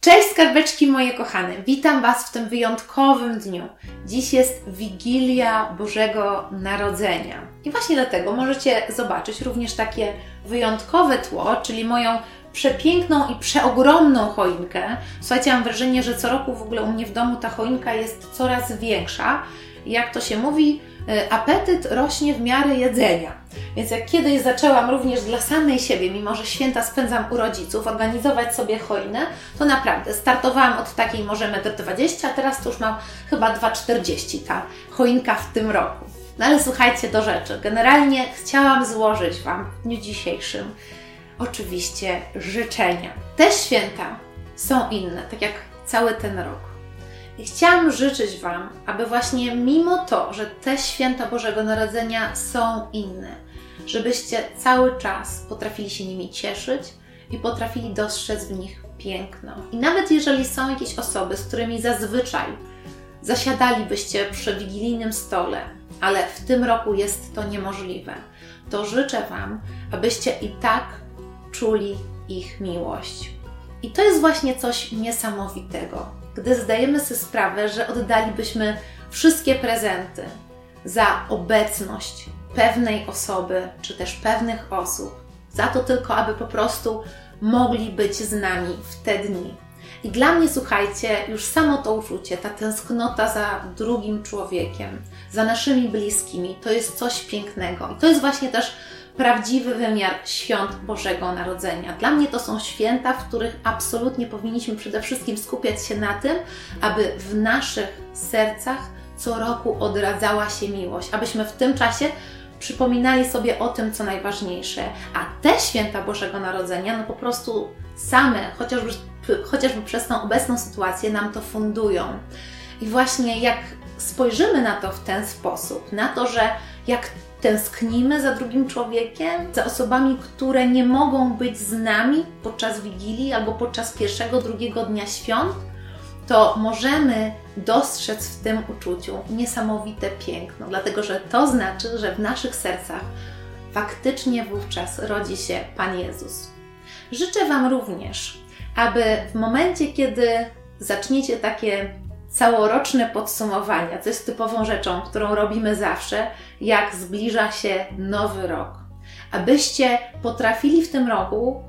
Cześć skarbeczki moje kochane, witam Was w tym wyjątkowym dniu. Dziś jest Wigilia Bożego Narodzenia. I właśnie dlatego możecie zobaczyć również takie wyjątkowe tło, czyli moją przepiękną i przeogromną choinkę. Słuchajcie, mam wrażenie, że co roku w ogóle u mnie w domu ta choinka jest coraz większa. Jak to się mówi, y, apetyt rośnie w miarę jedzenia. Więc jak kiedyś zaczęłam również dla samej siebie, mimo że święta spędzam u rodziców, organizować sobie choinę, to naprawdę startowałam od takiej może 1,20 m, a teraz to już mam chyba 2,40 m ta choinka w tym roku. No ale słuchajcie do rzeczy. Generalnie chciałam złożyć Wam w dniu dzisiejszym oczywiście życzenia. Te święta są inne, tak jak cały ten rok. I chciałam życzyć Wam, aby właśnie mimo to, że te święta Bożego Narodzenia są inne, żebyście cały czas potrafili się nimi cieszyć i potrafili dostrzec w nich piękno. I nawet jeżeli są jakieś osoby, z którymi zazwyczaj zasiadalibyście przy wigilijnym stole, ale w tym roku jest to niemożliwe, to życzę Wam, abyście i tak czuli ich miłość. I to jest właśnie coś niesamowitego, gdy zdajemy sobie sprawę, że oddalibyśmy wszystkie prezenty za obecność pewnej osoby, czy też pewnych osób, za to tylko, aby po prostu mogli być z nami w te dni. I dla mnie, słuchajcie, już samo to uczucie, ta tęsknota za drugim człowiekiem, za naszymi bliskimi, to jest coś pięknego. I to jest właśnie też prawdziwy wymiar świąt Bożego Narodzenia. Dla mnie to są święta, w których absolutnie powinniśmy przede wszystkim skupiać się na tym, aby w naszych sercach co roku odradzała się miłość, abyśmy w tym czasie przypominali sobie o tym, co najważniejsze. A te święta Bożego Narodzenia, no po prostu same, chociażby, chociażby przez tą obecną sytuację, nam to fundują. I właśnie jak spojrzymy na to w ten sposób, na to, że jak tęsknimy za drugim człowiekiem, za osobami, które nie mogą być z nami podczas Wigilii albo podczas pierwszego, drugiego dnia świąt, to możemy dostrzec w tym uczuciu niesamowite piękno, dlatego że to znaczy, że w naszych sercach faktycznie wówczas rodzi się Pan Jezus. Życzę Wam również, aby w momencie, kiedy zaczniecie takie całoroczne podsumowania, co jest typową rzeczą, którą robimy zawsze, jak zbliża się nowy rok. Abyście potrafili w tym roku,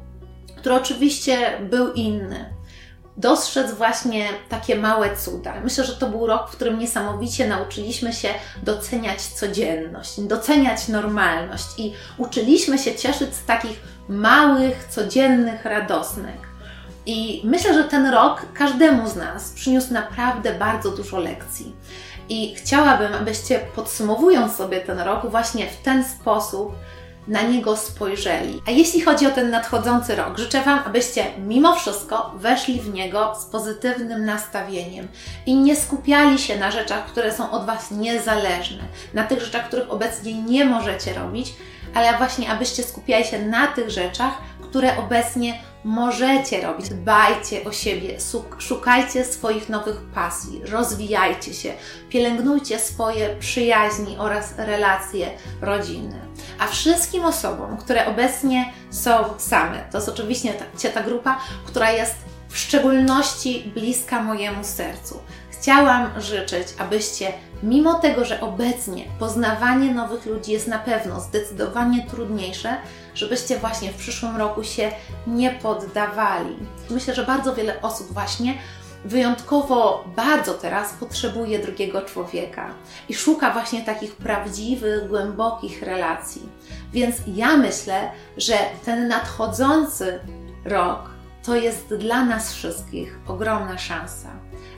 który oczywiście był inny, dostrzec właśnie takie małe cuda. Myślę, że to był rok, w którym niesamowicie nauczyliśmy się doceniać codzienność, doceniać normalność i uczyliśmy się cieszyć z takich małych, codziennych radosnek. I myślę, że ten rok każdemu z nas przyniósł naprawdę bardzo dużo lekcji. I chciałabym, abyście podsumowując sobie ten rok, właśnie w ten sposób na niego spojrzeli. A jeśli chodzi o ten nadchodzący rok, życzę Wam, abyście mimo wszystko weszli w niego z pozytywnym nastawieniem i nie skupiali się na rzeczach, które są od Was niezależne, na tych rzeczach, których obecnie nie możecie robić, ale właśnie abyście skupiali się na tych rzeczach, które obecnie możecie robić. Dbajcie o siebie, szukajcie swoich nowych pasji, rozwijajcie się, pielęgnujcie swoje przyjaźni oraz relacje rodzinne. A wszystkim osobom, które obecnie są same, to jest oczywiście ta, ta grupa, która jest w szczególności bliska mojemu sercu. Chciałam życzyć, abyście, mimo tego, że obecnie poznawanie nowych ludzi jest na pewno zdecydowanie trudniejsze, żebyście właśnie w przyszłym roku się nie poddawali. Myślę, że bardzo wiele osób właśnie wyjątkowo bardzo teraz potrzebuje drugiego człowieka i szuka właśnie takich prawdziwych, głębokich relacji. Więc ja myślę, że ten nadchodzący rok to jest dla nas wszystkich ogromna szansa.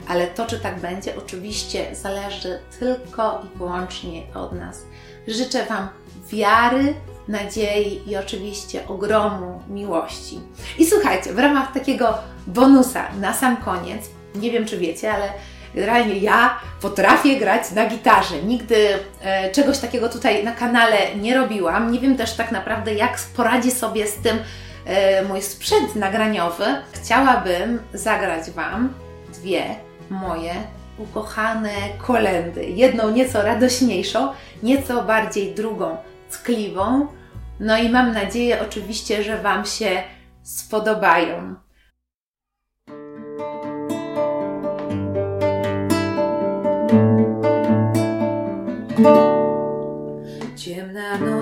Ale to, czy tak będzie, oczywiście zależy tylko i wyłącznie od nas. Życzę Wam wiary, nadziei i oczywiście ogromu miłości. I słuchajcie, w ramach takiego bonusa na sam koniec, nie wiem czy wiecie, ale generalnie ja potrafię grać na gitarze. Nigdy e, czegoś takiego tutaj na kanale nie robiłam. Nie wiem też tak naprawdę, jak poradzi sobie z tym e, mój sprzęt nagraniowy. Chciałabym zagrać Wam dwie moje ukochane kolendy. Jedną nieco radośniejszą, nieco bardziej drugą tkliwą. No i mam nadzieję oczywiście, że Wam się spodobają. Ciemna noc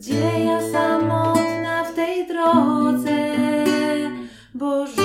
Gdzie ja samotna w tej drodze, Boże.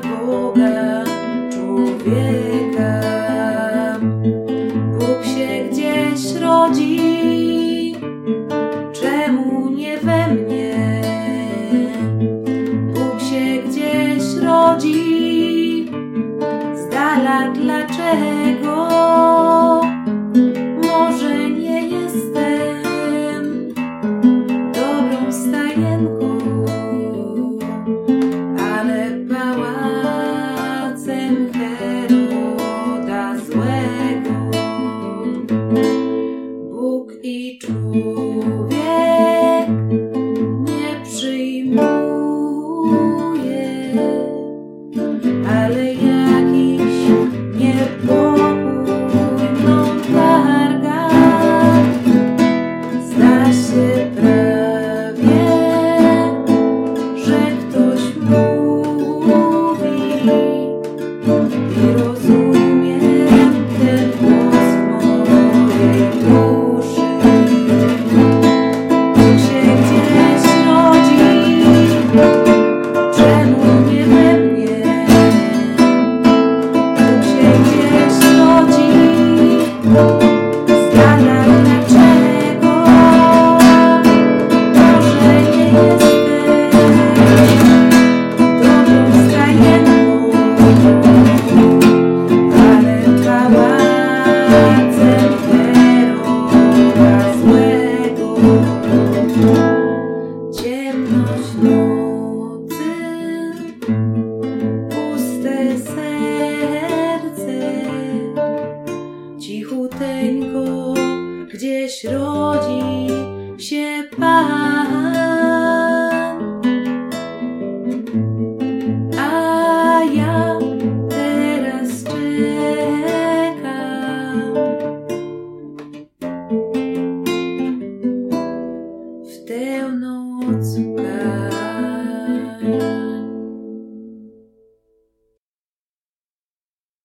Boga człowieka. Bóg się gdzieś rodzi, czemu nie we mnie? Bóg się gdzieś rodzi, z dala dlaczego?